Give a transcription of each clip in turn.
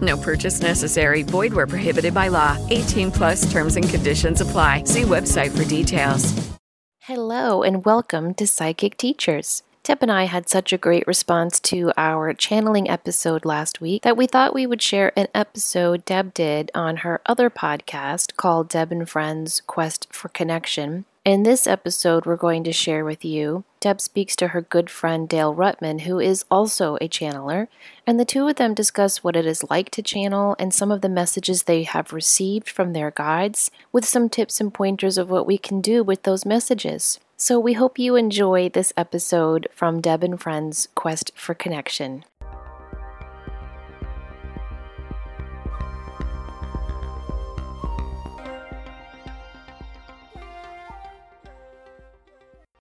No purchase necessary. Void where prohibited by law. 18 plus terms and conditions apply. See website for details. Hello and welcome to Psychic Teachers. Deb and I had such a great response to our channeling episode last week that we thought we would share an episode Deb did on her other podcast called Deb and Friends Quest for Connection. In this episode, we're going to share with you. Deb speaks to her good friend Dale Rutman, who is also a channeler, and the two of them discuss what it is like to channel and some of the messages they have received from their guides, with some tips and pointers of what we can do with those messages. So, we hope you enjoy this episode from Deb and Friends Quest for Connection.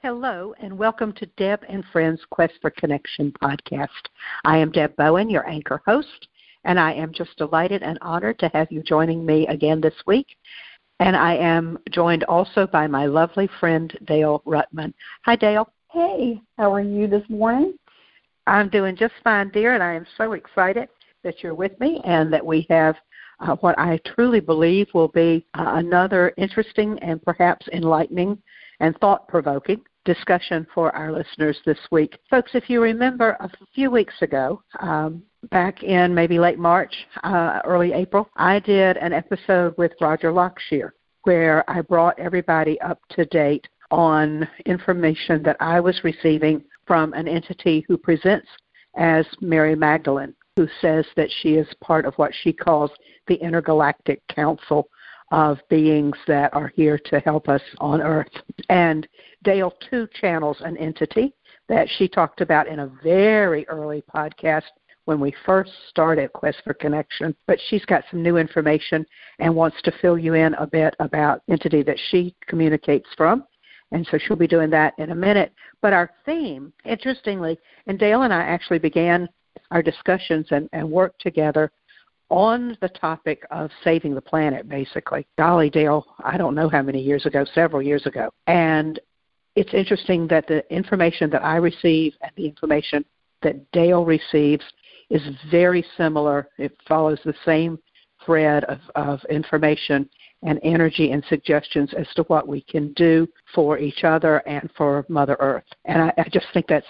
Hello, and welcome to Deb and Friends Quest for Connection podcast. I am Deb Bowen, your anchor host, and I am just delighted and honored to have you joining me again this week. And I am joined also by my lovely friend Dale Rutman. Hi, Dale. Hey, how are you this morning? I'm doing just fine, dear, and I am so excited that you're with me and that we have uh, what I truly believe will be uh, another interesting and perhaps enlightening and thought provoking discussion for our listeners this week. Folks, if you remember a few weeks ago, um, back in maybe late March, uh, early April, I did an episode with Roger Lockshear where I brought everybody up to date on information that I was receiving from an entity who presents as Mary Magdalene, who says that she is part of what she calls the Intergalactic Council of beings that are here to help us on Earth. And Dale too channels an entity that she talked about in a very early podcast when we first started Quest for Connection. But she's got some new information and wants to fill you in a bit about entity that she communicates from. And so she'll be doing that in a minute. But our theme, interestingly, and Dale and I actually began our discussions and, and work together on the topic of saving the planet, basically. Golly, Dale, I don't know how many years ago, several years ago. And it's interesting that the information that I receive and the information that Dale receives is very similar. It follows the same thread of, of information and energy and suggestions as to what we can do for each other and for Mother Earth. And I, I just think that's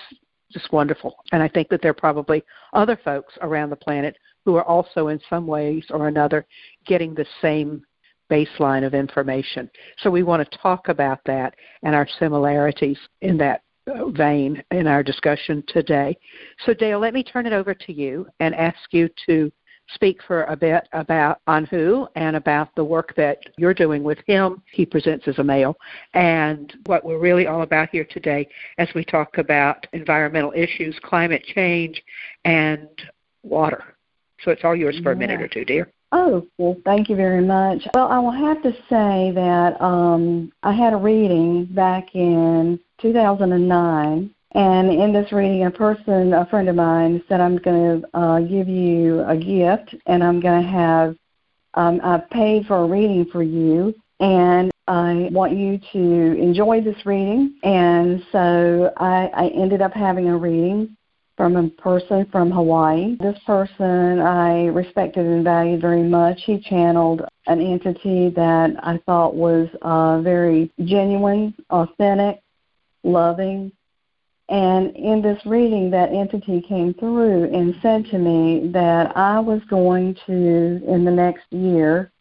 just wonderful. And I think that there are probably other folks around the planet who are also in some ways or another getting the same baseline of information. So we want to talk about that and our similarities in that uh, vein in our discussion today. So Dale, let me turn it over to you and ask you to speak for a bit about Anhu and about the work that you're doing with him. He presents as a male, and what we're really all about here today as we talk about environmental issues, climate change, and water. So it's all yours for a minute or two, dear. Oh, well, thank you very much. Well, I will have to say that um, I had a reading back in 2009, and in this reading, a person, a friend of mine, said, I'm going to uh, give you a gift, and I'm going to have, um, I've paid for a reading for you, and I want you to enjoy this reading. And so I, I ended up having a reading from a person from Hawaii. This person I respected and valued very much. He channeled an entity that I thought was uh, very genuine, authentic, loving. And in this reading, that entity came through and said to me that I was going to, in the next year,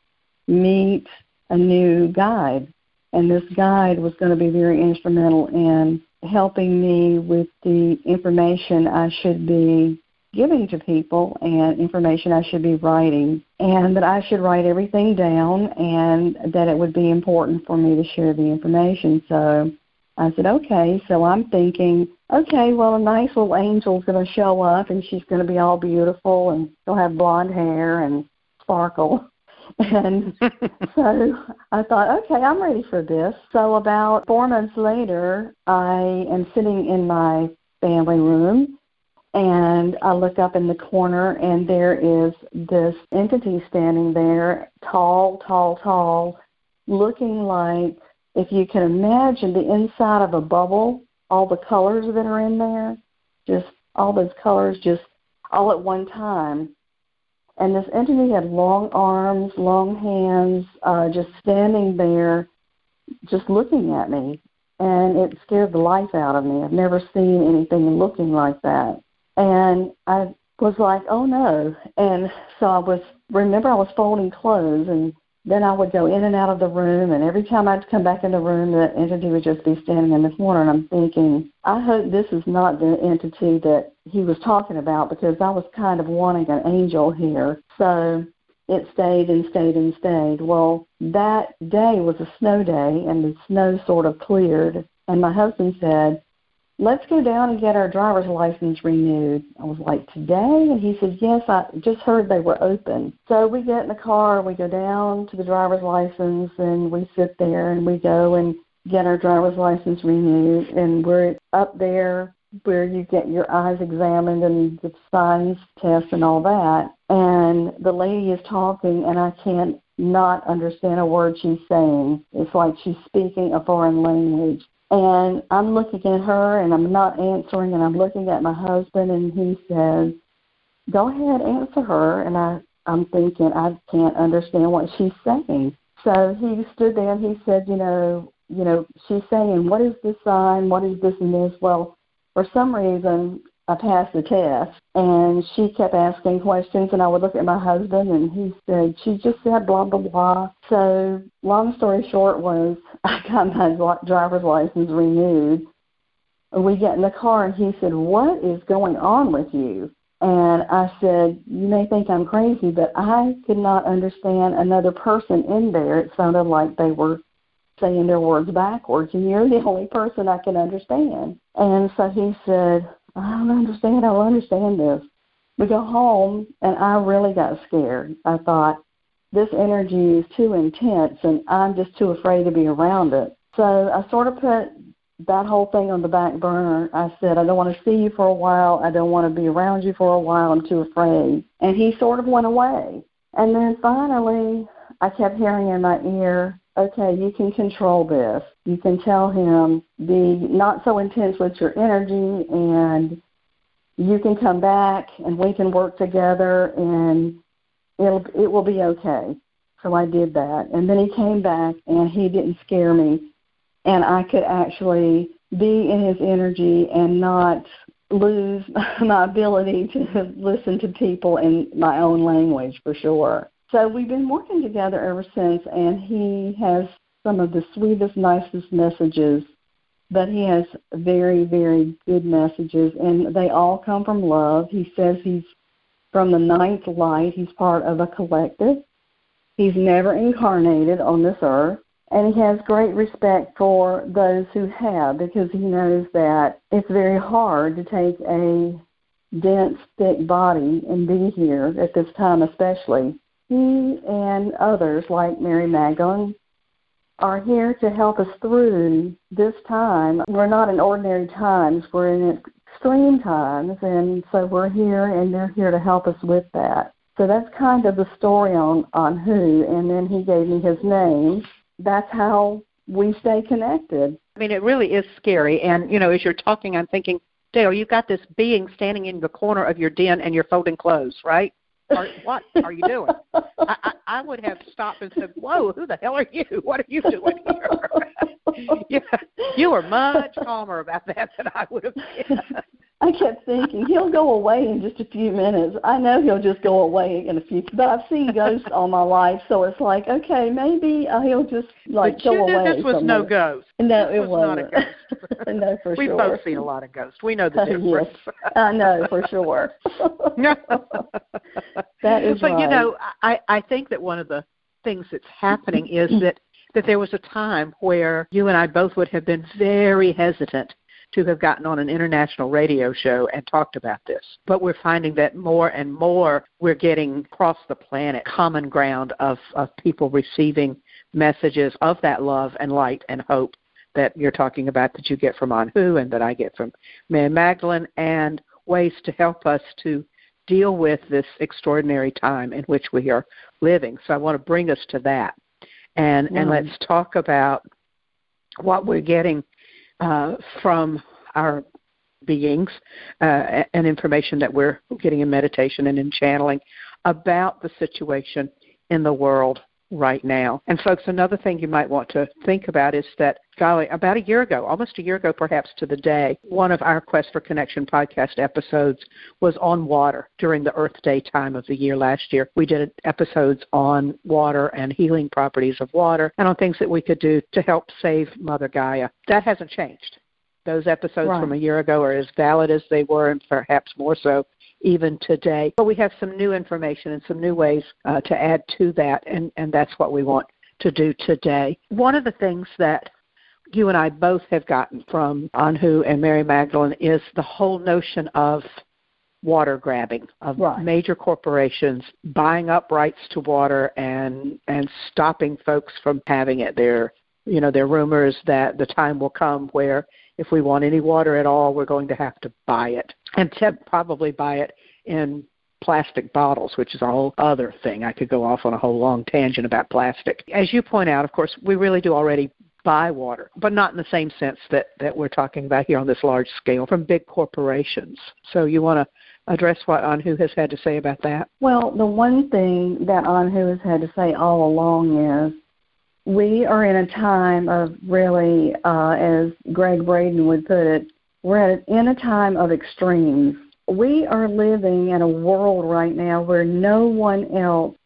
meet a new guide and this guide was going to be very instrumental in helping me with the information I should be giving to people and information I should be writing, and that I should write everything down, and that it would be important for me to share the information. So I said, okay. So I'm thinking, okay, well, a nice little angel's going to show up, and she's going to be all beautiful, and she'll have blonde hair and sparkle. And so I thought, okay, I'm ready for this. So about four months later, I am sitting in my family room and I look up in the corner and there is this entity standing there, tall, tall, tall, looking like if you can imagine the inside of a bubble, all the colors that are in there, just all those colors just all at one time. And this entity had long arms, long hands, uh, just standing there, just looking at me. And it scared the life out of me. I've never seen anything looking like that. And I was like, oh no. And so I was, remember, I was folding clothes and then I would go in and out of the room, and every time I'd come back in the room, the entity would just be standing in the corner. And I'm thinking, I hope this is not the entity that he was talking about because I was kind of wanting an angel here. So it stayed and stayed and stayed. Well, that day was a snow day, and the snow sort of cleared. And my husband said, let's go down and get our driver's license renewed. I was like, today? And he said, yes, I just heard they were open. So we get in the car, we go down to the driver's license, and we sit there and we go and get our driver's license renewed. And we're up there where you get your eyes examined and the signs test and all that. And the lady is talking, and I can't not understand a word she's saying. It's like she's speaking a foreign language. And I'm looking at her and I'm not answering and I'm looking at my husband and he says, Go ahead, answer her and I, I'm thinking I can't understand what she's saying. So he stood there and he said, you know, you know, she's saying, What is this sign? What is this and this? Well, for some reason I passed the test. And she kept asking questions, and I would look at my husband, and he said, She just said blah, blah, blah. So, long story short, was I got my driver's license renewed. We get in the car, and he said, What is going on with you? And I said, You may think I'm crazy, but I could not understand another person in there. It sounded like they were saying their words backwards, and you're the only person I can understand. And so he said, I don't understand. I don't understand this. We go home, and I really got scared. I thought, this energy is too intense, and I'm just too afraid to be around it. So I sort of put that whole thing on the back burner. I said, I don't want to see you for a while. I don't want to be around you for a while. I'm too afraid. And he sort of went away. And then finally, I kept hearing in my ear, okay, you can control this. You can tell him, be not so intense with your energy, and you can come back, and we can work together, and it'll it will be okay. So I did that, and then he came back, and he didn't scare me, and I could actually be in his energy and not lose my ability to listen to people in my own language for sure. So we've been working together ever since, and he has some of the sweetest, nicest messages. But he has very, very good messages, and they all come from love. He says he's from the ninth light. He's part of a collective. He's never incarnated on this earth, and he has great respect for those who have because he knows that it's very hard to take a dense, thick body and be here at this time, especially he and others like Mary Magdalene are here to help us through this time. We're not in ordinary times, we're in extreme times, and so we're here and they're here to help us with that. So that's kind of the story on, Anhu, and then he gave me his name. That's how we stay connected. I mean, it really is scary. And, you know, as you're talking, I'm thinking, Dale, you've got this being standing in the corner of your den and you're folding clothes, right? Or, what are you doing? I, I, I would have stopped and said, "Whoa, who the hell are you? What are you doing here?" you, you were much calmer about that than I would have been. I kept thinking he'll go away in just a few minutes. I know he'll just go away in a few. But I've seen ghosts all my life, so it's like okay, maybe uh, he'll just like but go knew away. this was somewhere. no ghost. No, this it was wasn't. not a ghost. no, for We've sure. both seen a lot of ghosts. We know the difference. yes, I know for sure. That is but you right. know, I I think that one of the things that's happening is that that there was a time where you and I both would have been very hesitant to have gotten on an international radio show and talked about this. But we're finding that more and more we're getting across the planet common ground of, of people receiving messages of that love and light and hope that you're talking about that you get from Anhu and that I get from Mary Magdalene and ways to help us to deal with this extraordinary time in which we are living. So I want to bring us to that. And and Mm. let's talk about what we're getting uh, from our beings uh, and information that we're getting in meditation and in channeling about the situation in the world right now. And folks, another thing you might want to think about is that, golly, about a year ago, almost a year ago perhaps to the day, one of our Quest for Connection podcast episodes was on water during the Earth Day time of the year last year. We did episodes on water and healing properties of water and on things that we could do to help save Mother Gaia. That hasn't changed. Those episodes Right. from a year ago are as valid as they were and perhaps more so even today. But we have some new information and some new ways uh, to add to that, and, and that's what we want to do today. One of the things that you and I both have gotten from Anhu and Mary Magdalene is the whole notion of water grabbing of Right. major corporations buying up rights to water and and stopping folks from having it there you know there are rumors that the time will come where if we want any water at all we're going to have to buy it and probably buy it in plastic bottles which is a whole other thing i could go off on a whole long tangent about plastic as you point out of course we really do already buy water, but not in the same sense that, that we're talking about here on this large scale from big corporations. So you want to address what Anhu has had to say about that? Well, the one thing that Anhu has had to say all along is we are in a time of really, uh, as Gregg Braden would put it, we're at, in a time of extremes. We are living in a world right now where no one else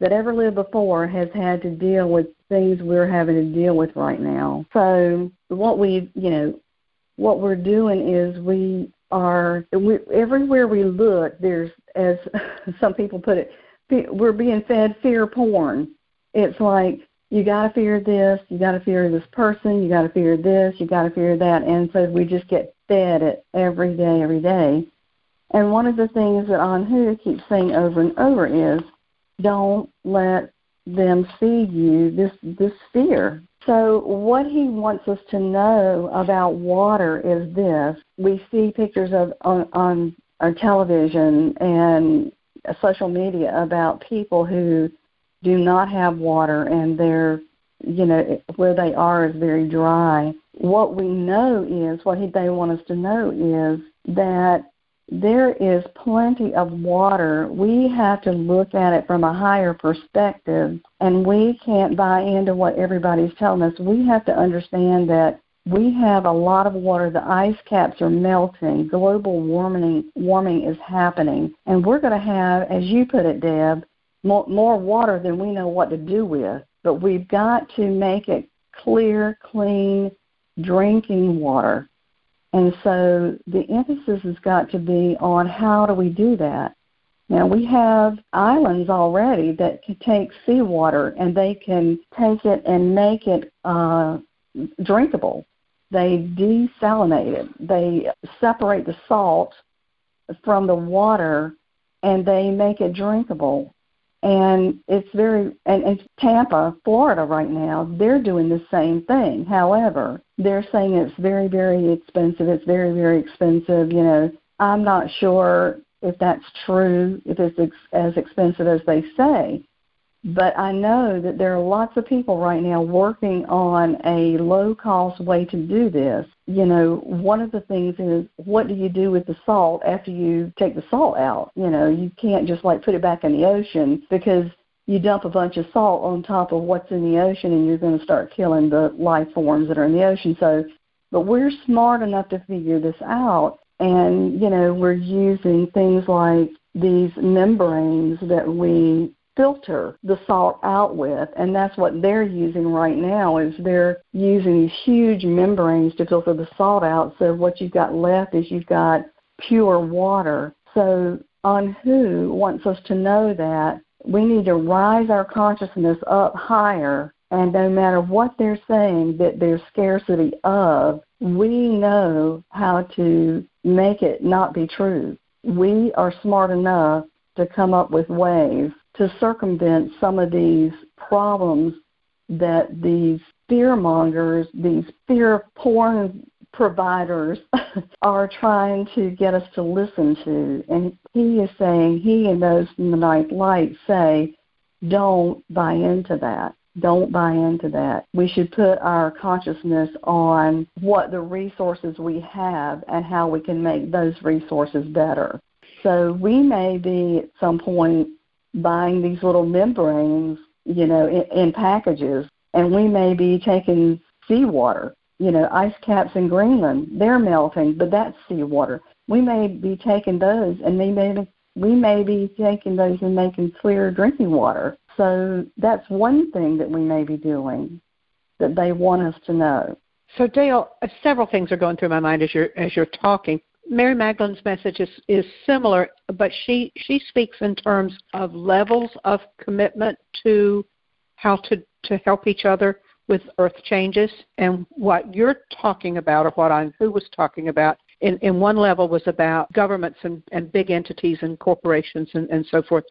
that ever lived before has had to deal with things we're having to deal with right now. So what we, you know, what we're doing is we are we, everywhere we look. There's, as some people put it, we're being fed fear porn. It's like you got to fear this, you got to fear this person, you got to fear this, you got to fear that, and so we just get fed it every day, every day. And one of the things that Anhu keeps saying over and over is, don't let them feed you this this fear. So what he wants us to know about water is this: we see pictures of on, on our television and social media about people who do not have water and they're you know where they are is very dry. What we know is what they want us to know is that there is plenty of water. We have to look at it from a higher perspective, and we can't buy into what everybody's telling us. We have to understand that we have a lot of water. The ice caps are melting. Global warming warming is happening, and we're going to have, as you put it, Deb, more, more water than we know what to do with. But we've got to make it clear, clean, drinking water. And so the emphasis has got to be on how do we do that. Now we have islands already that can take seawater and they can take it and make it uh, drinkable. They desalinate it. They separate the salt from the water and they make it drinkable. And it's very, and it's Tampa, Florida right now, they're doing the same thing. However, they're saying it's very, very expensive. It's very, very expensive. You know, I'm not sure if that's true, if it's ex- as expensive as they say. But I know that there are lots of people right now working on a low cost way to do this. You know, one of the things is what do you do with the salt after you take the salt out? You know, you can't just like put it back in the ocean because you dump a bunch of salt on top of what's in the ocean and you're going to start killing the life forms that are in the ocean. So, but we're smart enough to figure this out And, you know, we're using things like these membranes that we filter the salt out with and that's what they're using right now is they're using these huge membranes to filter the salt out. So what you've got left is you've got pure water. So Anhu wants us to know that we need to rise our consciousness up higher and no matter what they're saying that there's scarcity of we know how to make it not be true. We are smart enough to come up with ways to circumvent some of these problems that these fear mongers, these fear porn providers are trying to get us to listen to. And he is saying, he and those in the ninth light say, don't buy into that. Don't buy into that. We should put our consciousness on what the resources we have and how we can make those resources better. So we may be at some point buying these little membranes, you know, in, in packages, and we may be taking seawater. You know, ice caps in Greenland, they're melting, but that's seawater. We may be taking those, and may we may be taking those and making clear drinking water. So that's one thing that we may be doing that they want us to know. So Dale, several things are going through my mind as you're as you're talking. Mary Magdalene's message is, is similar, but she, she speaks in terms of levels of commitment to how to, to help each other with earth changes. And what you're talking about, or what Anhu was talking about, in, in one level was about governments and, and big entities and corporations and, and so forth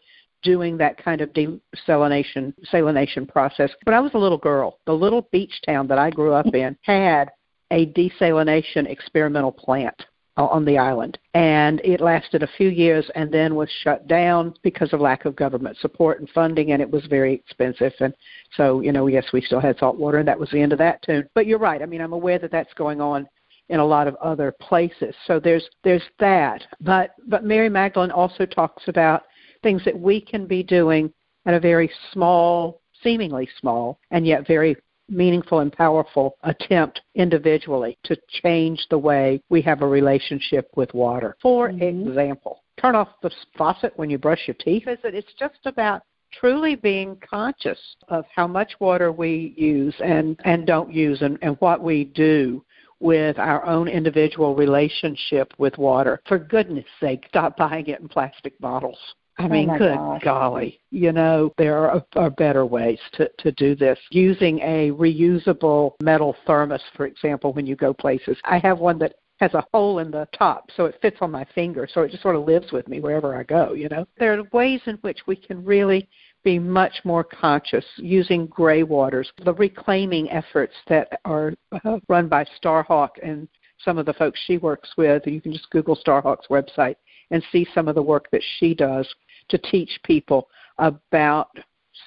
doing that kind of desalination salination process. But I was a little girl. The little beach town that I grew up in had a desalination experimental plant Uh, on the island. And it lasted a few years and then was shut down because of lack of government support and funding, and it was very expensive. And so, you know, yes, we still had salt water, and that was the end of that tune. But you're right. I mean, I'm aware that that's going on in a lot of other places. So there's there's that. But but Mary Magdalene also talks about things that we can be doing at a very small, seemingly small, and yet very meaningful and powerful attempt individually to change the way we have a relationship with water. For mm-hmm. example, turn off the faucet when you brush your teeth. It's just about truly being conscious of how much water we use and, and don't use and, and what we do with our own individual relationship with water. For goodness sake, stop buying it in plastic bottles. I mean, oh good gosh. golly, you know, there are, are better ways to, to do this. Using a reusable metal thermos, for example, when you go places. I have one that has a hole in the top so it fits on my finger so it just sort of lives with me wherever I go, you know. There are ways in which we can really be much more conscious using gray waters. The reclaiming efforts that are uh, run by Starhawk and some of the folks she works with, you can just Google Starhawk's website and see some of the work that she does to teach people about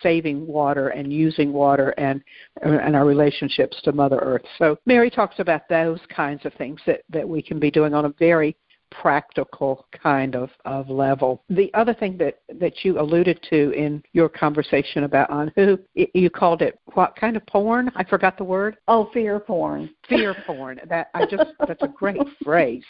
saving water and using water and and our relationships to mother earth. So mary talks about those kinds of things that that we can be doing on a very practical kind of, of level. The other thing that, that you alluded to in your conversation about Anhu, you called it what kind of porn? I forgot the word. Oh, fear porn. Fear porn. That I just that's a great phrase.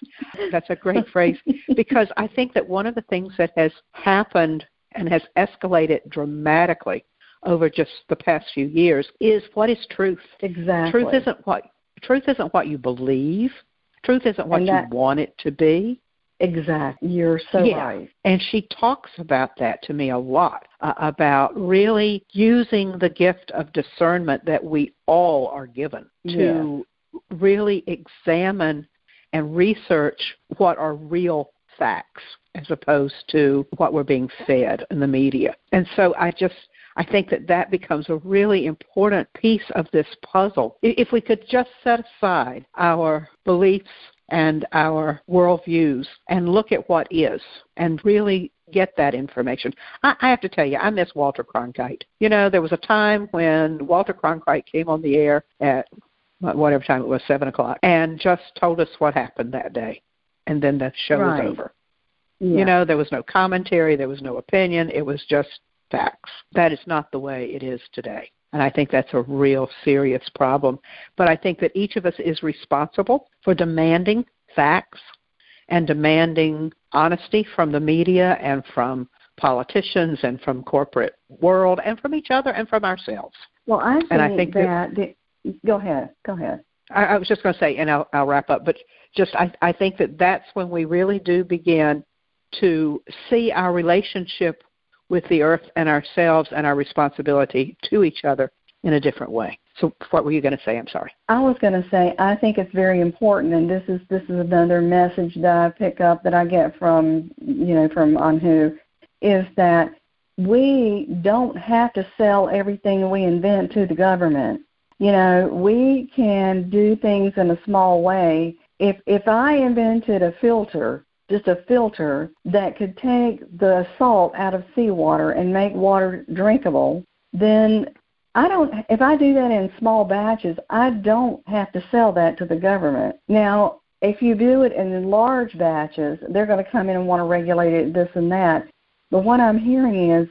That's a great phrase because I think that one of the things that has happened and has escalated dramatically over just the past few years is what is truth. Exactly. Truth isn't what truth isn't what you believe. Truth isn't what that, you want it to be. Exactly. You're so yeah. right. And she talks about that to me a lot uh, about really using the gift of discernment that we all are given to really examine and research what are real facts as opposed to what we're being fed in the media. And so I just I think that that becomes a really important piece of this puzzle. If we could just set aside our beliefs and our worldviews and look at what is and really get that information. I, I have to tell you, I miss Walter Cronkite. You know, there was a time when Walter Cronkite came on the air at whatever time it was, seven o'clock, and just told us what happened that day, and then the show right. was over. Yeah. You know, there was no commentary, there was no opinion. It was just facts. That is not the way it is today. And I think that's a real serious problem. But I think that each of us is responsible for demanding facts and demanding honesty from the media and from politicians and from corporate world and from each other and from ourselves. Well, I think, and I think that, that go ahead, go ahead. I, I was just going to say, and I'll, I'll wrap up, but just I, I think that that's when we really do begin to see our relationship with the earth and ourselves and our responsibility to each other in a different way. So, what were you going to say? I'm sorry. I was going to say I think it's very important, and this is this is another message that I pick up that I get from you know from Anhu is that we don't have to sell everything we invent to the government. You know, we can do things in a small way. If if I invented a filter, just a filter that could take the salt out of seawater and make water drinkable, then I don't if I do that in small batches, I don't have to sell that to the government. Now, if you do it in large batches, they're going to come in and want to regulate it this and that. But what I'm hearing is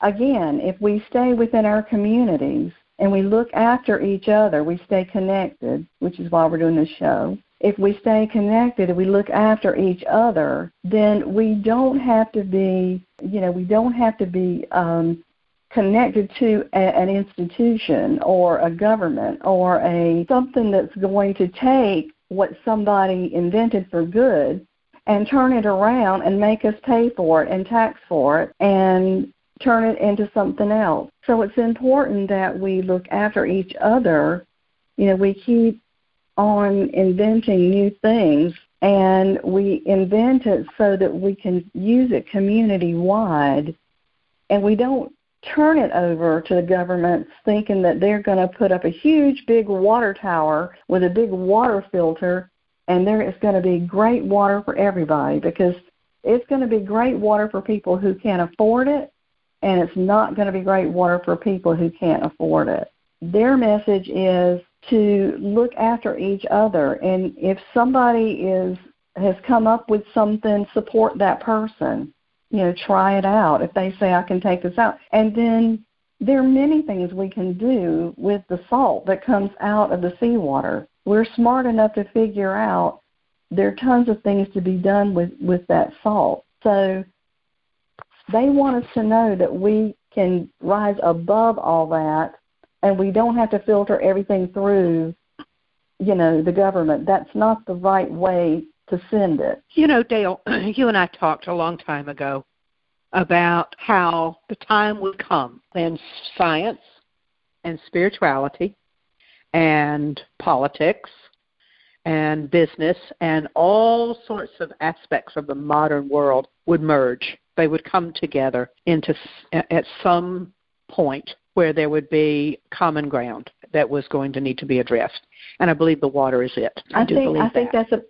again, if we stay within our communities and we look after each other, we stay connected, which is why we're doing this show. If we stay connected and we look after each other, then we don't have to be, you know, we don't have to be um, connected to a, an institution or a government or a something that's going to take what somebody invented for good and turn it around and make us pay for it and tax for it and turn it into something else. So it's important that we look after each other. You know, we keep on inventing new things and we invent it so that we can use it community wide and we don't turn it over to the governments thinking that they're going to put up a huge big water tower with a big water filter and there is going to be great water for everybody because it's going to be great water for people who can't afford it and it's not going to be great water for people who can't afford it. Their message is to look after each other and if somebody is has come up with something support that person you know, try it out. If they say I can take this out, and then there are many things we can do with the salt that comes out of the seawater. We're smart enough to figure out there are tons of things to be done with with that salt. So they want us to know that we can rise above all that and we don't have to filter everything through you know the government that's not the right way to send it. You know, Dale, you and I talked a long time ago about how the time would come when science and spirituality and politics and business and all sorts of aspects of the modern world would merge. They would come together into at some point where there would be common ground that was going to need to be addressed. And I believe the water is it. I, I think I think that's a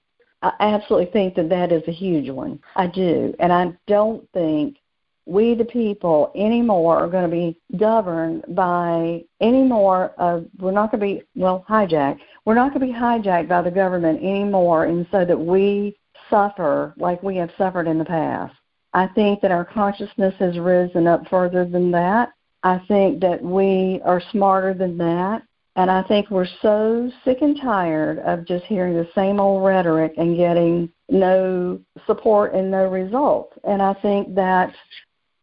I absolutely think that that is a huge one. I do. And I don't think we, the people, anymore are going to be governed by any more of, we're not going to be, well, hijacked. We're not going to be hijacked by the government anymore, and so that we suffer like we have suffered in the past. I think that our consciousness has risen up further than that. I think that we are smarter than that. And I think we're so sick and tired of just hearing the same old rhetoric and getting no support and no results. And I think that,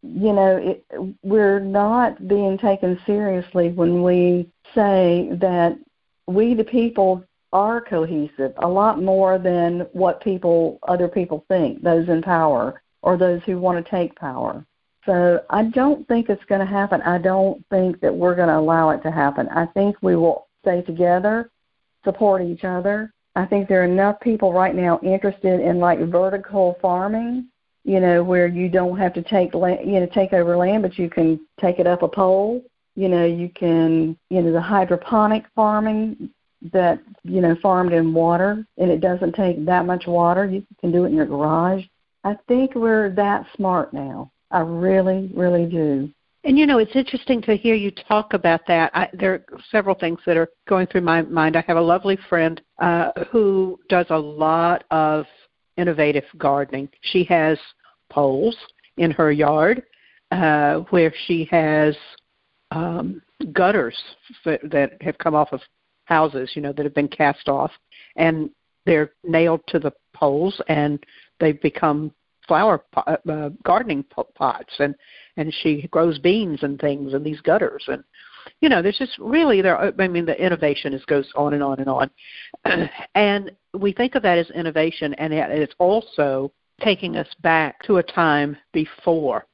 you know, it, we're not being taken seriously when we say that we, the people, are cohesive a lot more than what people, other people think, those in power or those who want to take power. So I don't think it's going to happen. I don't think that we're going to allow it to happen. I think we will stay together, support each other. I think there are enough people right now interested in like vertical farming, you know, where you don't have to take land, you know, take over land, but you can take it up a pole. You know, you can, you know, the hydroponic farming that you know farmed in water, and it doesn't take that much water. You can do it in your garage. I think we're that smart now. I really, really do. And you know, it's interesting to hear you talk about that. I, there are several things that are going through my mind. I have a lovely friend uh, who does a lot of innovative gardening. She has poles in her yard uh, where she has um, gutters that have come off of houses, you know, that have been cast off, and they're nailed to the poles, and they've become flower pot, uh, gardening pots and and she grows beans and things in these gutters and you know there's just really there i mean the innovation is goes on and on and on. And we think of that as innovation and it's also taking us back to a time before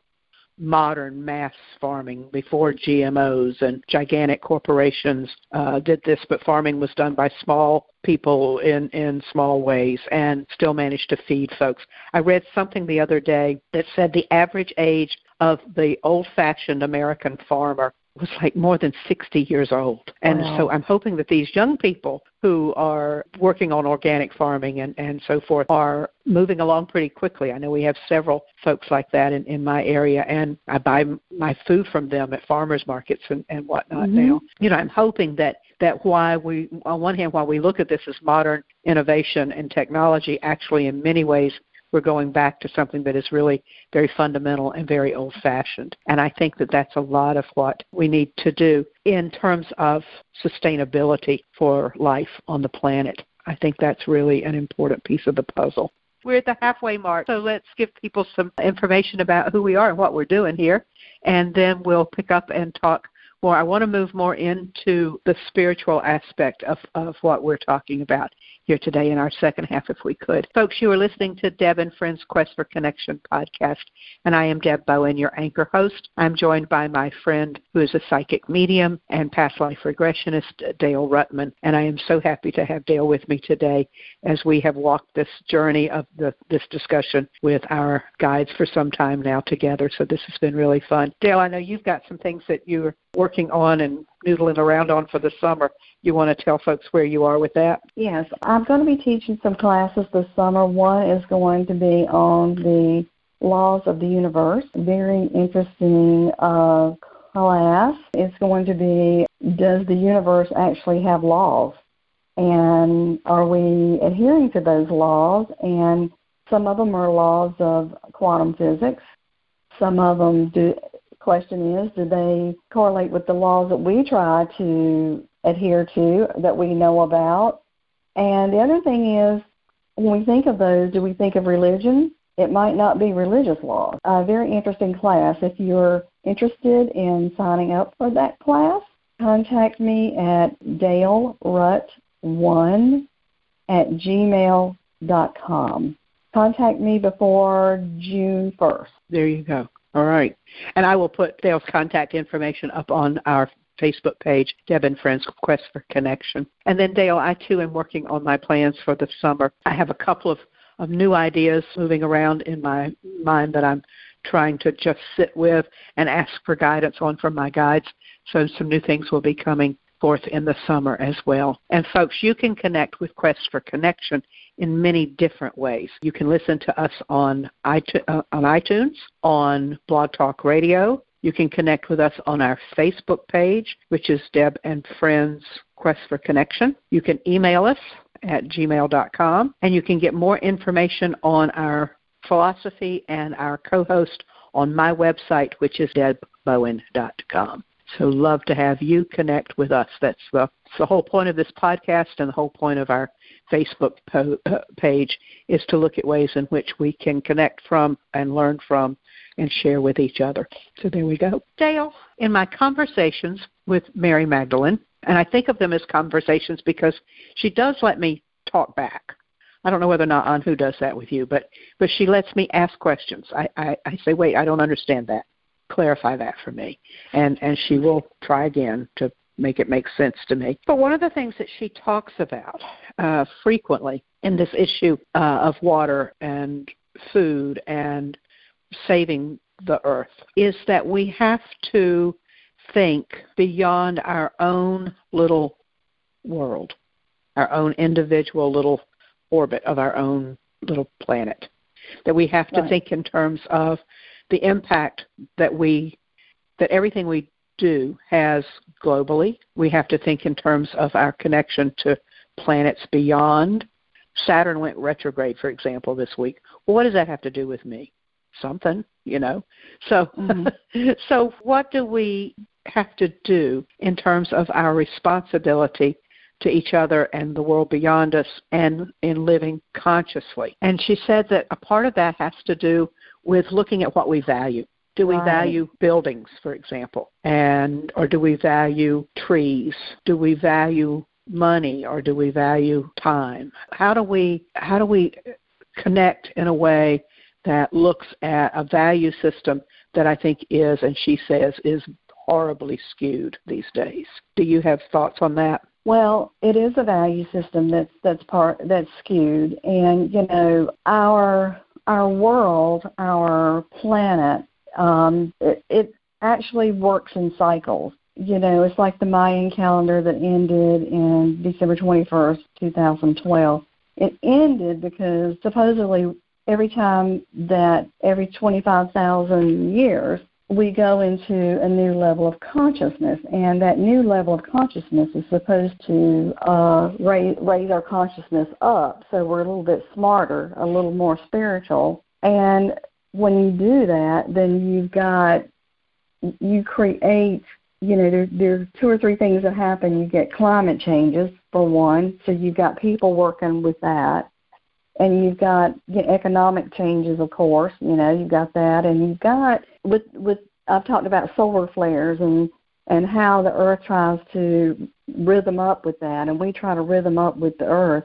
modern mass farming before GMOs and gigantic corporations uh, did this, but farming was done by small people in, in small ways and still managed to feed folks. I read something the other day that said the average age of the old fashioned American farmer was like more than 60 years old. And wow. so I'm hoping that these young people who are working on organic farming and, and so forth are moving along pretty quickly. I know we have several folks like that in, in my area, and I buy my food from them at farmers markets and, and whatnot mm-hmm. now. You know, I'm hoping that that why we, on one hand, while we look at this as modern innovation and technology, actually in many ways we're going back to something that is really very fundamental and very old fashioned. And I think that that's a lot of what we need to do in terms of sustainability for life on the planet. I think that's really an important piece of the puzzle. We're at the halfway mark, so let's give people some information about who we are and what we're doing here, and then we'll pick up and talk more. I want to move more into the spiritual aspect of, of what we're talking about here today in our second half, if we could. Folks, you are listening to Deb and Friends Quest for Connection podcast, and I am Deb Bowen, your anchor host. I'm joined by my friend who is a psychic medium and past life regressionist, Dale Rutman, and I am so happy to have Dale with me today as we have walked this journey of the, this discussion with our guides for some time now together. So this has been really fun. Dale, I know you've got some things that you're working on and noodling around on for the summer. You want to tell folks where you are with that? Yes, I'm going to be teaching some classes this summer. One is going to be on the laws of the universe. Very interesting uh, class. It's going to be Does the universe actually have laws? And are we adhering to those laws? And some of them are laws of quantum physics. Some of them do question is, do they correlate with the laws that we try to adhere to, that we know about? And the other thing is, when we think of those, do we think of religion? It might not be religious laws. A very interesting class. If you're interested in signing up for that class, contact me at dalerut1 at gmail.com. Contact me before June 1st. There you go. All right. And I will put Dale's contact information up on our Facebook page, Deb and Friends Quest for Connection. And then, Dale, I too am working on my plans for the summer. I have a couple of, of new ideas moving around in my mind that I'm trying to just sit with and ask for guidance on from my guides. So some new things will be coming forth in the summer as well. And folks, you can connect with Quest for Connection in many different ways. You can listen to us on iTunes, uh, on, iTunes, on Blog Talk Radio. You can connect with us on our Facebook page, which is Deb and Friends Quest for Connection. You can email us at gmail.com, and you can get more information on our philosophy and our co-host on my website, which is debbowen.com. So love to have you connect with us. That's the, the whole point of this podcast and the whole point of our Facebook po- uh, page is to look at ways in which we can connect from and learn from and share with each other. So there we go. Dale, in my conversations with Mary Magdalene, and I think of them as conversations because she does let me talk back. I don't know whether or not Anhu does that with you, but but she lets me ask questions. I, I, I say, wait, I don't understand that. Clarify that for me, and and she will try again to make it make sense to me. But one of the things that she talks about uh, frequently in this issue uh, of water and food and saving the earth is that we have to think beyond our own little world, our own individual little orbit of our own little planet. That we have to right. think in terms of the impact that we that everything we do has globally. We have to think in terms of our connection to planets beyond. Saturn went retrograde, for example, this week. Well, what does that have to do with me? Something, you know. So, mm-hmm. so what do we have to do in terms of our responsibility to each other and the world beyond us and in living consciously. And she said that a part of that has to do with looking at what we value. Do we Right. value buildings, for example? And or do we value trees? Do we value money or do we value time? How do we how do we connect in a way that looks at a value system that I think is and she says is horribly skewed these days. Do you have thoughts on that? Well, it is a value system that's that's part that's skewed, and you know our our world, our planet, um, it, it actually works in cycles. You know, it's like the Mayan calendar that ended in December twenty first, two thousand twelve. It ended because supposedly every time that every twenty five thousand years we go into a new level of consciousness, and that new level of consciousness is supposed to uh, raise, raise our consciousness up so we're a little bit smarter, a little more spiritual. And when you do that, then you've got, you create, you know, there, there's two or three things that happen. You get climate changes, for one, so you've got people working with that and you've got you know, economic changes, of course. You know, you've got that, and you've got with with I've talked about solar flares and and how the Earth tries to rhythm up with that, and we try to rhythm up with the Earth.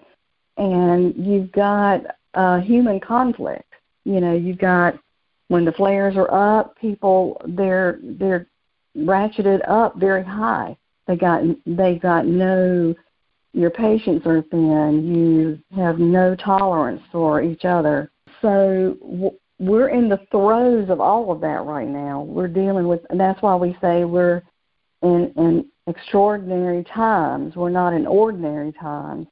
And you've got uh, human conflict. You know, you've got when the flares are up, people they're they're ratcheted up very high. They got they got no your patience are thin, you have no tolerance for each other. So we're in the throes of all of that right now. We're dealing with, and that's why we say we're in, in extraordinary times. We're not in ordinary times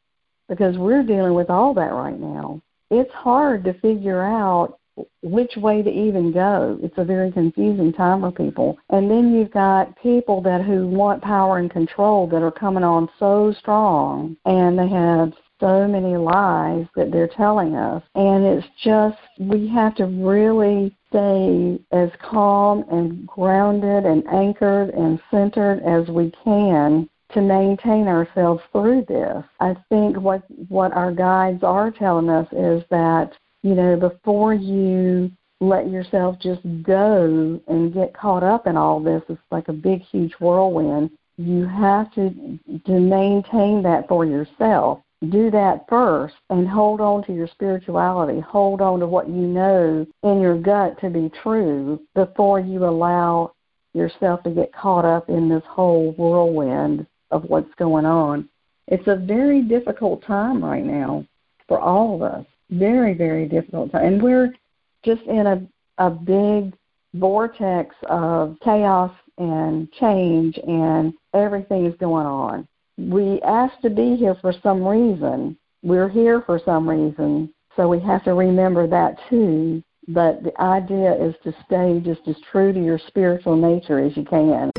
because we're dealing with all that right now. It's hard to figure out which way to even go. It's a very confusing time for people. And then you've got people that who want power and control that are coming on so strong and they have so many lies that they're telling us. And it's just we have to really stay as calm and grounded and anchored and centered as we can to maintain ourselves through this. I think what what our guides are telling us is that you know, before you let yourself just go and get caught up in all this, it's like a big, huge whirlwind. You have to to maintain that for yourself. Do that first and hold on to your spirituality. Hold on to what you know in your gut to be true before you allow yourself to get caught up in this whole whirlwind of what's going on. It's a very difficult time right now for all of us very very difficult time. And we're just in a a big vortex of chaos and change and everything is going on. We asked to be here for some reason. We're here for some reason so we have to remember that too. But the idea is to stay just as true to your spiritual nature as you can.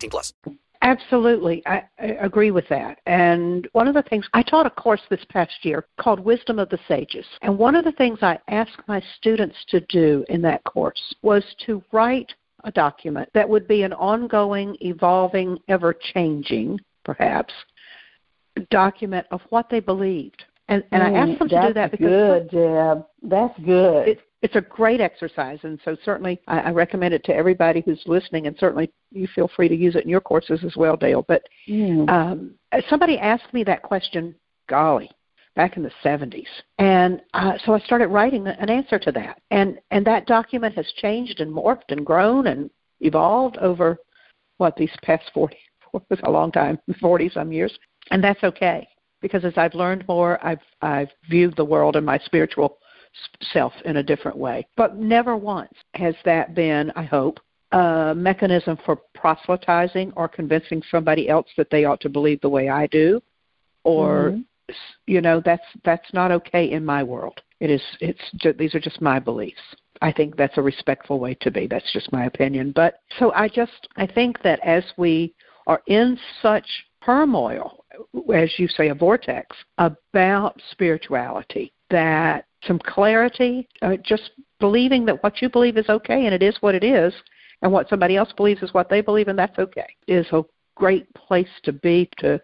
18 plus. Absolutely. I, I agree with that. And one of the things, I taught a course this past year called Wisdom of the Sages. And one of the things I asked my students to do in that course was to write a document that would be an ongoing, evolving, ever changing, perhaps, document of what they believed. And, and I asked them to Mm, do that because good, Deb. That's good. it, it's a great exercise, and so certainly I, I recommend it to everybody who's listening, and certainly you feel free to use it in your courses as well, Dale. But Mm. um, somebody asked me that question, golly, back in the 70s, and uh, so I started writing an answer to that, and and that document has changed and morphed and grown and evolved over what these past 40 was a long time, 40 some years, and that's okay because as I've learned more, I've I've viewed the world and my spiritual self in a different way. But never once has that been, I hope, a mechanism for proselytizing or convincing somebody else that they ought to believe the way I do. or Mhm. you know that's that's not okay in my world. It is it's these are just my beliefs. I think that's a respectful way to be. That's just my opinion. But so I just I think that as we are in such turmoil, as you say, a vortex about spirituality, that some clarity, uh, just believing that what you believe is okay and it is what it is, and what somebody else believes is what they believe and that's okay, is a great place to be to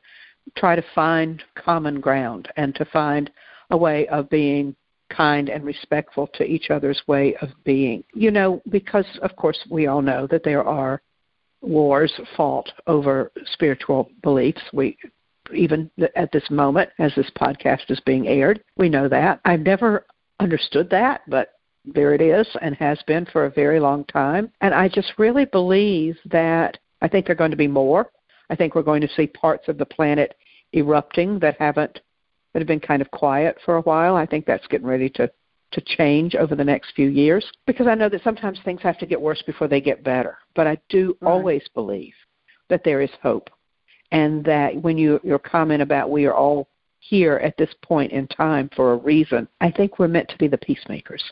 try to find common ground and to find a way of being kind and respectful to each other's way of being. You know, because of course we all know that there are wars fought over spiritual beliefs. We even at this moment as this podcast is being aired, we know that. I've never understood that, but there it is and has been for a very long time. And I just really believe that I think there are going to be more. I think we're going to see parts of the planet erupting that haven't that have been kind of quiet for a while. I think that's getting ready to to change over the next few years because I know that sometimes things have to get worse before they get better. But I do Right. always believe that there is hope and that when you your comment about we are all here at this point in time for a reason, I think we're meant to be the peacemakers.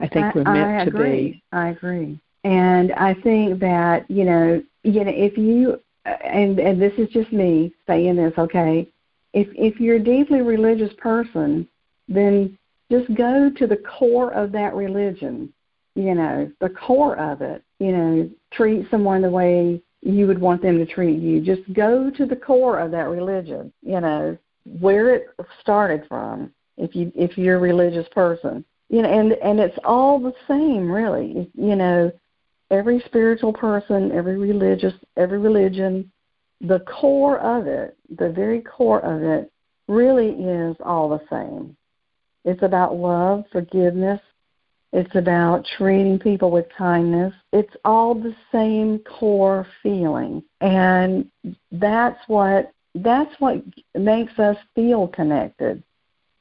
I think we're meant I to agree. be I agree. And I think that, you know, you know, if you and and this is just me saying this, okay? If if you're a deeply religious person, then just go to the core of that religion. You know, the core of it. You know, treat someone the way you would want them to treat you. Just go to the core of that religion. You know, where it started from. If you if you're a religious person, you know, and and it's all the same, really. You know, every spiritual person, every religious, every religion, the core of it, the very core of it, really is all the same. It's about love, forgiveness. It's about treating people with kindness. It's all the same core feeling, and that's what that's what makes us feel connected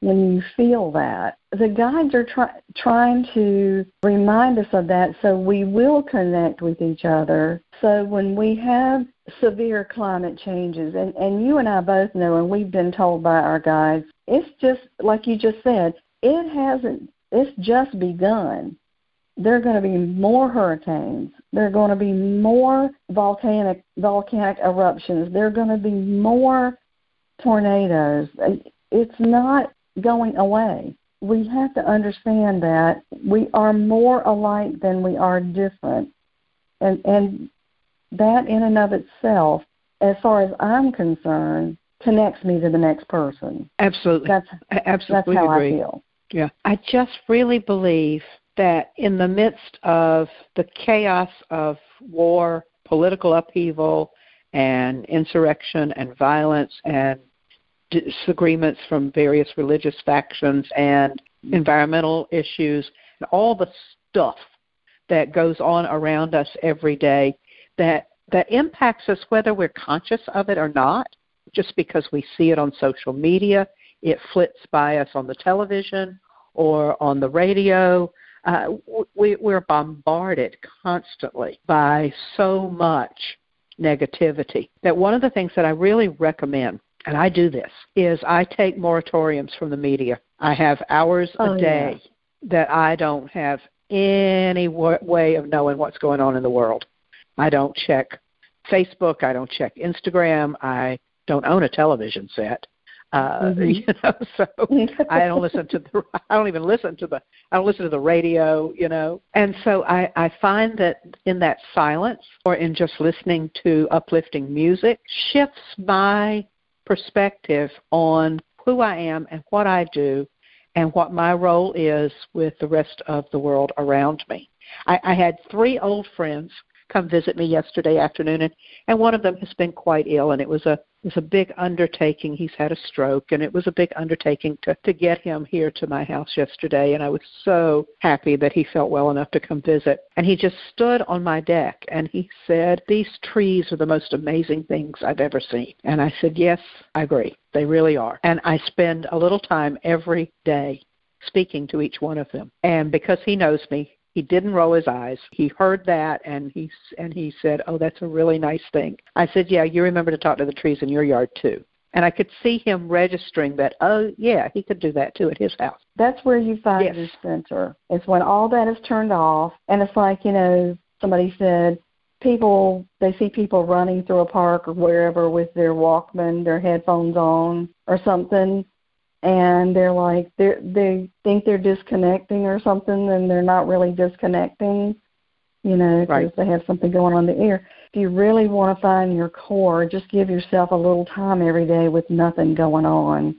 when you feel that. The guides are try, trying to remind us of that so we will connect with each other. So when we have severe climate changes, and, and you and I both know, and we've been told by our guides, it's just, like you just said, it hasn't, it's just begun. There are going to be more hurricanes. There are going to be more volcanic volcanic eruptions. There are going to be more tornadoes. It's not going away. We have to understand that we are more alike than we are different. And and that in and of itself, as far as I'm concerned, connects me to the next person. absolutely That's I that's absolutely how agree. I feel. Yeah. I just really believe that in the midst of the chaos of war, political upheaval, and insurrection and violence and disagreements from various religious factions and environmental issues and all the stuff that goes on around us every day that that impacts us whether we're conscious of it or not just because we see it on social media it flits by us on the television or on the radio uh, we, we're bombarded constantly by so much negativity that one of the things that I really recommend, and I do this, is I take moratoriums from the media. I have hours Oh, a day that I don't have any w- way of knowing what's going on in the world. I don't check Facebook. I don't check Instagram. I don't own a television set. Uh, Mhm. You know, so I don't listen to the. I don't even listen to the. I don't listen to the radio. You know, and so I I find that in that silence or in just listening to uplifting music shifts my perspective on who I am and what I do and what my role is with the rest of the world around me. I, I had three old friends come visit me yesterday afternoon and, and one of them has been quite ill and it was a it was a big undertaking. He's had a stroke and it was a big undertaking to, to get him here to my house yesterday and I was so happy that he felt well enough to come visit. And he just stood on my deck and he said, These trees are the most amazing things I've ever seen. And I said, Yes, I agree. They really are. And I spend a little time every day speaking to each one of them. And because he knows me, he didn't roll his eyes. He heard that and he and he said, "Oh, that's a really nice thing." I said, "Yeah, you remember to talk to the trees in your yard too." and I could see him registering that. Oh, yeah, he could do that too at his house. That's where you find Yes. your center. It's when all that is turned off, and it's like you know somebody said, people they see people running through a park or wherever with their Walkman, their headphones on, or something, and they're like they they think they're disconnecting or something, and they're not really disconnecting. You know, because Right. they have something going on in the ear. If you really want to find your core, just give yourself a little time every day with nothing going on,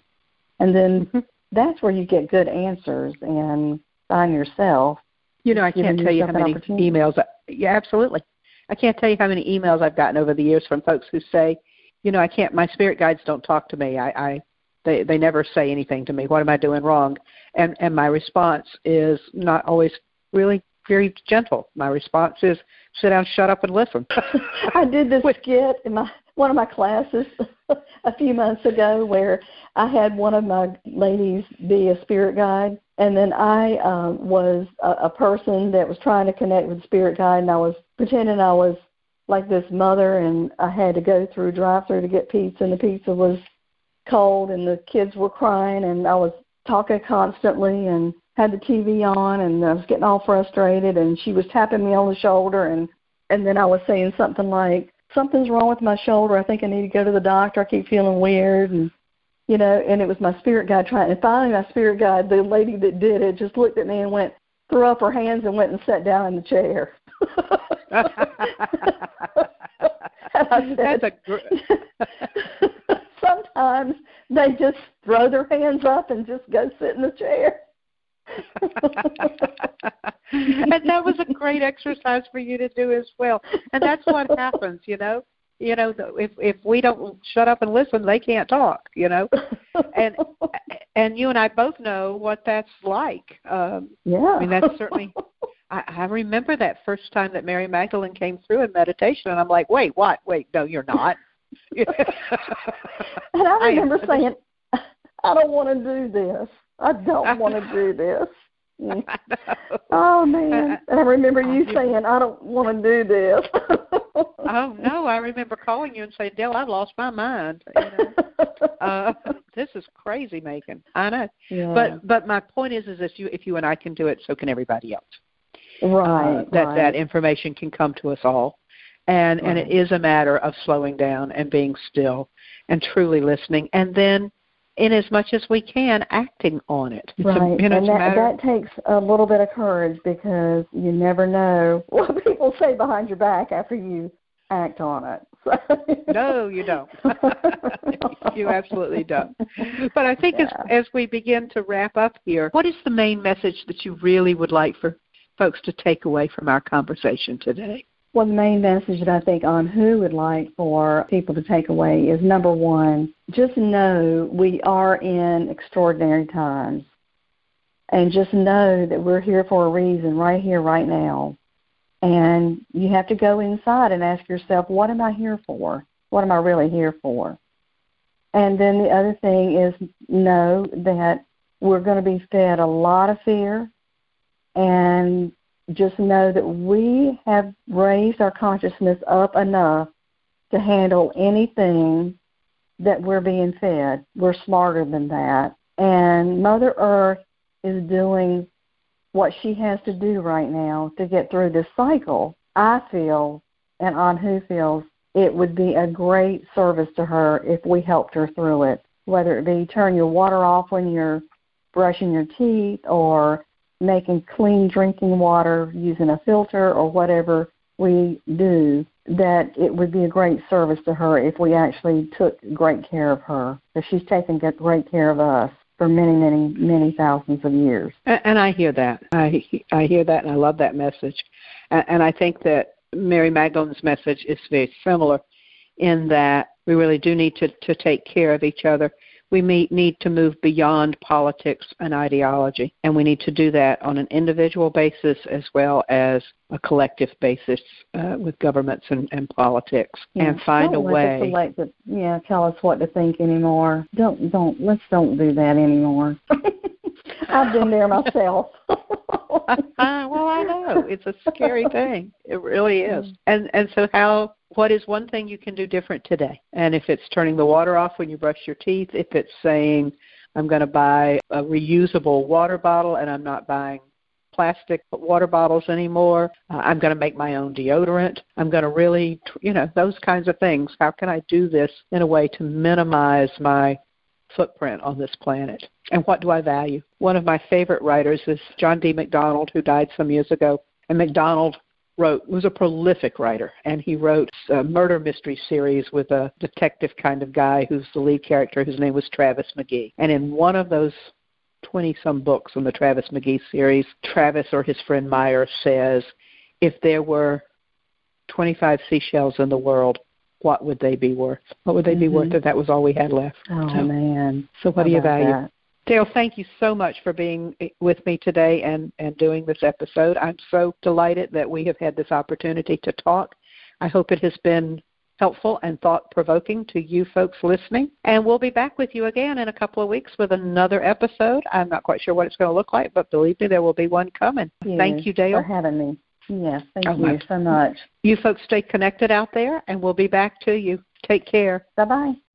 and then Mhm. that's where you get good answers and find yourself. You know, I can't tell you how many emails. I, yeah, absolutely. I can't tell you how many emails I've gotten over the years from folks who say, you know, I can't. My spirit guides don't talk to me. I, I they they never say anything to me. What am I doing wrong? And and my response is not always really very gentle. My response is, sit down, shut up, and listen. I did this skit in my one of my classes a few months ago where I had one of my ladies be a spirit guide, and then I um, was a, a person that was trying to connect with the spirit guide, and I was pretending I was like this mother, and I had to go through drive-through to get pizza, and the pizza was cold, and the kids were crying, and I was talking constantly, and had the TV on, and I was getting all frustrated, and she was tapping me on the shoulder, and and then I was saying something like, "Something's wrong with my shoulder. I think I need to go to the doctor. I keep feeling weird." And you know, and it was my spirit guide trying. And finally, my spirit guide, the lady that did it, just looked at me and went, threw up her hands and went and sat down in the chair. Said, That's a gr- Sometimes they just throw their hands up and just go sit in the chair. and that was a great exercise for you to do as well. And that's what happens, you know. You know, if if we don't shut up and listen, they can't talk. You know, and and you and I both know what that's like. Um, yeah, I mean, that's certainly. I, I remember that first time that Mary Magdalene came through in meditation, and I'm like, wait, what? Wait, no, you're not. And I I remember saying, I don't want to do this. I don't want to do this. I. Oh man! And I remember you saying, "I don't want to do this." Oh no, I remember calling you and saying, Dale, I've lost my mind. You know? uh, this is crazy making. I know. yeah. But but my point is is if you if you and I can do it, so can everybody else. right, uh, that right. that information can come to us all. And and it Right. is a matter of slowing down and being still and truly listening and then in as much as we can acting on it. It's right, a, you know, and that that takes a little bit of courage because you never know what people say behind your back after you act on it. No, you don't. you absolutely don't. But I think Yeah. as as we begin to wrap up here, what is the main message that you really would like for folks to take away from our conversation today? Well, the main message that I think Anhu would like for people to take away is number one, just know we are in extraordinary times. And just know that we're here for a reason right here, right now. And you have to go inside and ask yourself, what am I here for? What am I really here for? And then the other thing is know that we're going to be fed a lot of fear and just know that we have raised our consciousness up enough to handle anything that we're being fed. We're smarter than that. And Mother Earth is doing what she has to do right now to get through this cycle. I feel, and Anhu feels, it would be a great service to her if we helped her through it, whether it be turn your water off when you're brushing your teeth or making clean drinking water using a filter or whatever we do, that it would be a great service to her if we actually took great care of her, because she's taken great care of us for many, many, many thousands of years. And, and I hear that. I I hear that, and I love that message. And, and I think that Mary Magdalene's message is very similar, in that we really do need to to take care of each other. We may, need to move beyond politics and ideology, and we need to do that on an individual basis as well as a collective basis uh, with governments and, and politics, and find don't a way. The collective, yeah, tell us what to think anymore. Don't, don't. Let's don't do that anymore. I've been there myself. well, I know it's a scary thing. It really is. And and so how what is one thing you can do different today? And if it's turning the water off when you brush your teeth, if it's saying, I'm going to buy a reusable water bottle and I'm not buying plastic water bottles anymore. Uh, I'm going to make my own deodorant. I'm going to really, you know, those kinds of things. How can I do this in a way to minimize my footprint on this planet? And what do I value? One of my favorite writers is John D. MacDonald, who died some years ago. And MacDonald wrote was a prolific writer and he wrote a murder mystery series with a detective kind of guy who's the lead character whose name was Travis McGee. And in one of those 20 some books in the Travis McGee series Travis or his friend Meyer says if there were 25 seashells in the world what would they be worth? What would they mm-hmm. be worth if that was all we had left? Oh so, man. so what How do you value? that? Dale, thank you so much for being eh, with me today and, and doing this episode. I'm so delighted that we have had this opportunity to talk. I hope it has been helpful and thought provoking to you folks listening. And we'll be back with you again in a couple of weeks with another episode. I'm not quite sure what it's going to look like, but believe me, there will be one coming. Yes, thank you, Dale. For having me. Yes, thank oh, you so much. You folks stay connected out there, and we'll be back to you. Take care. Bye bye.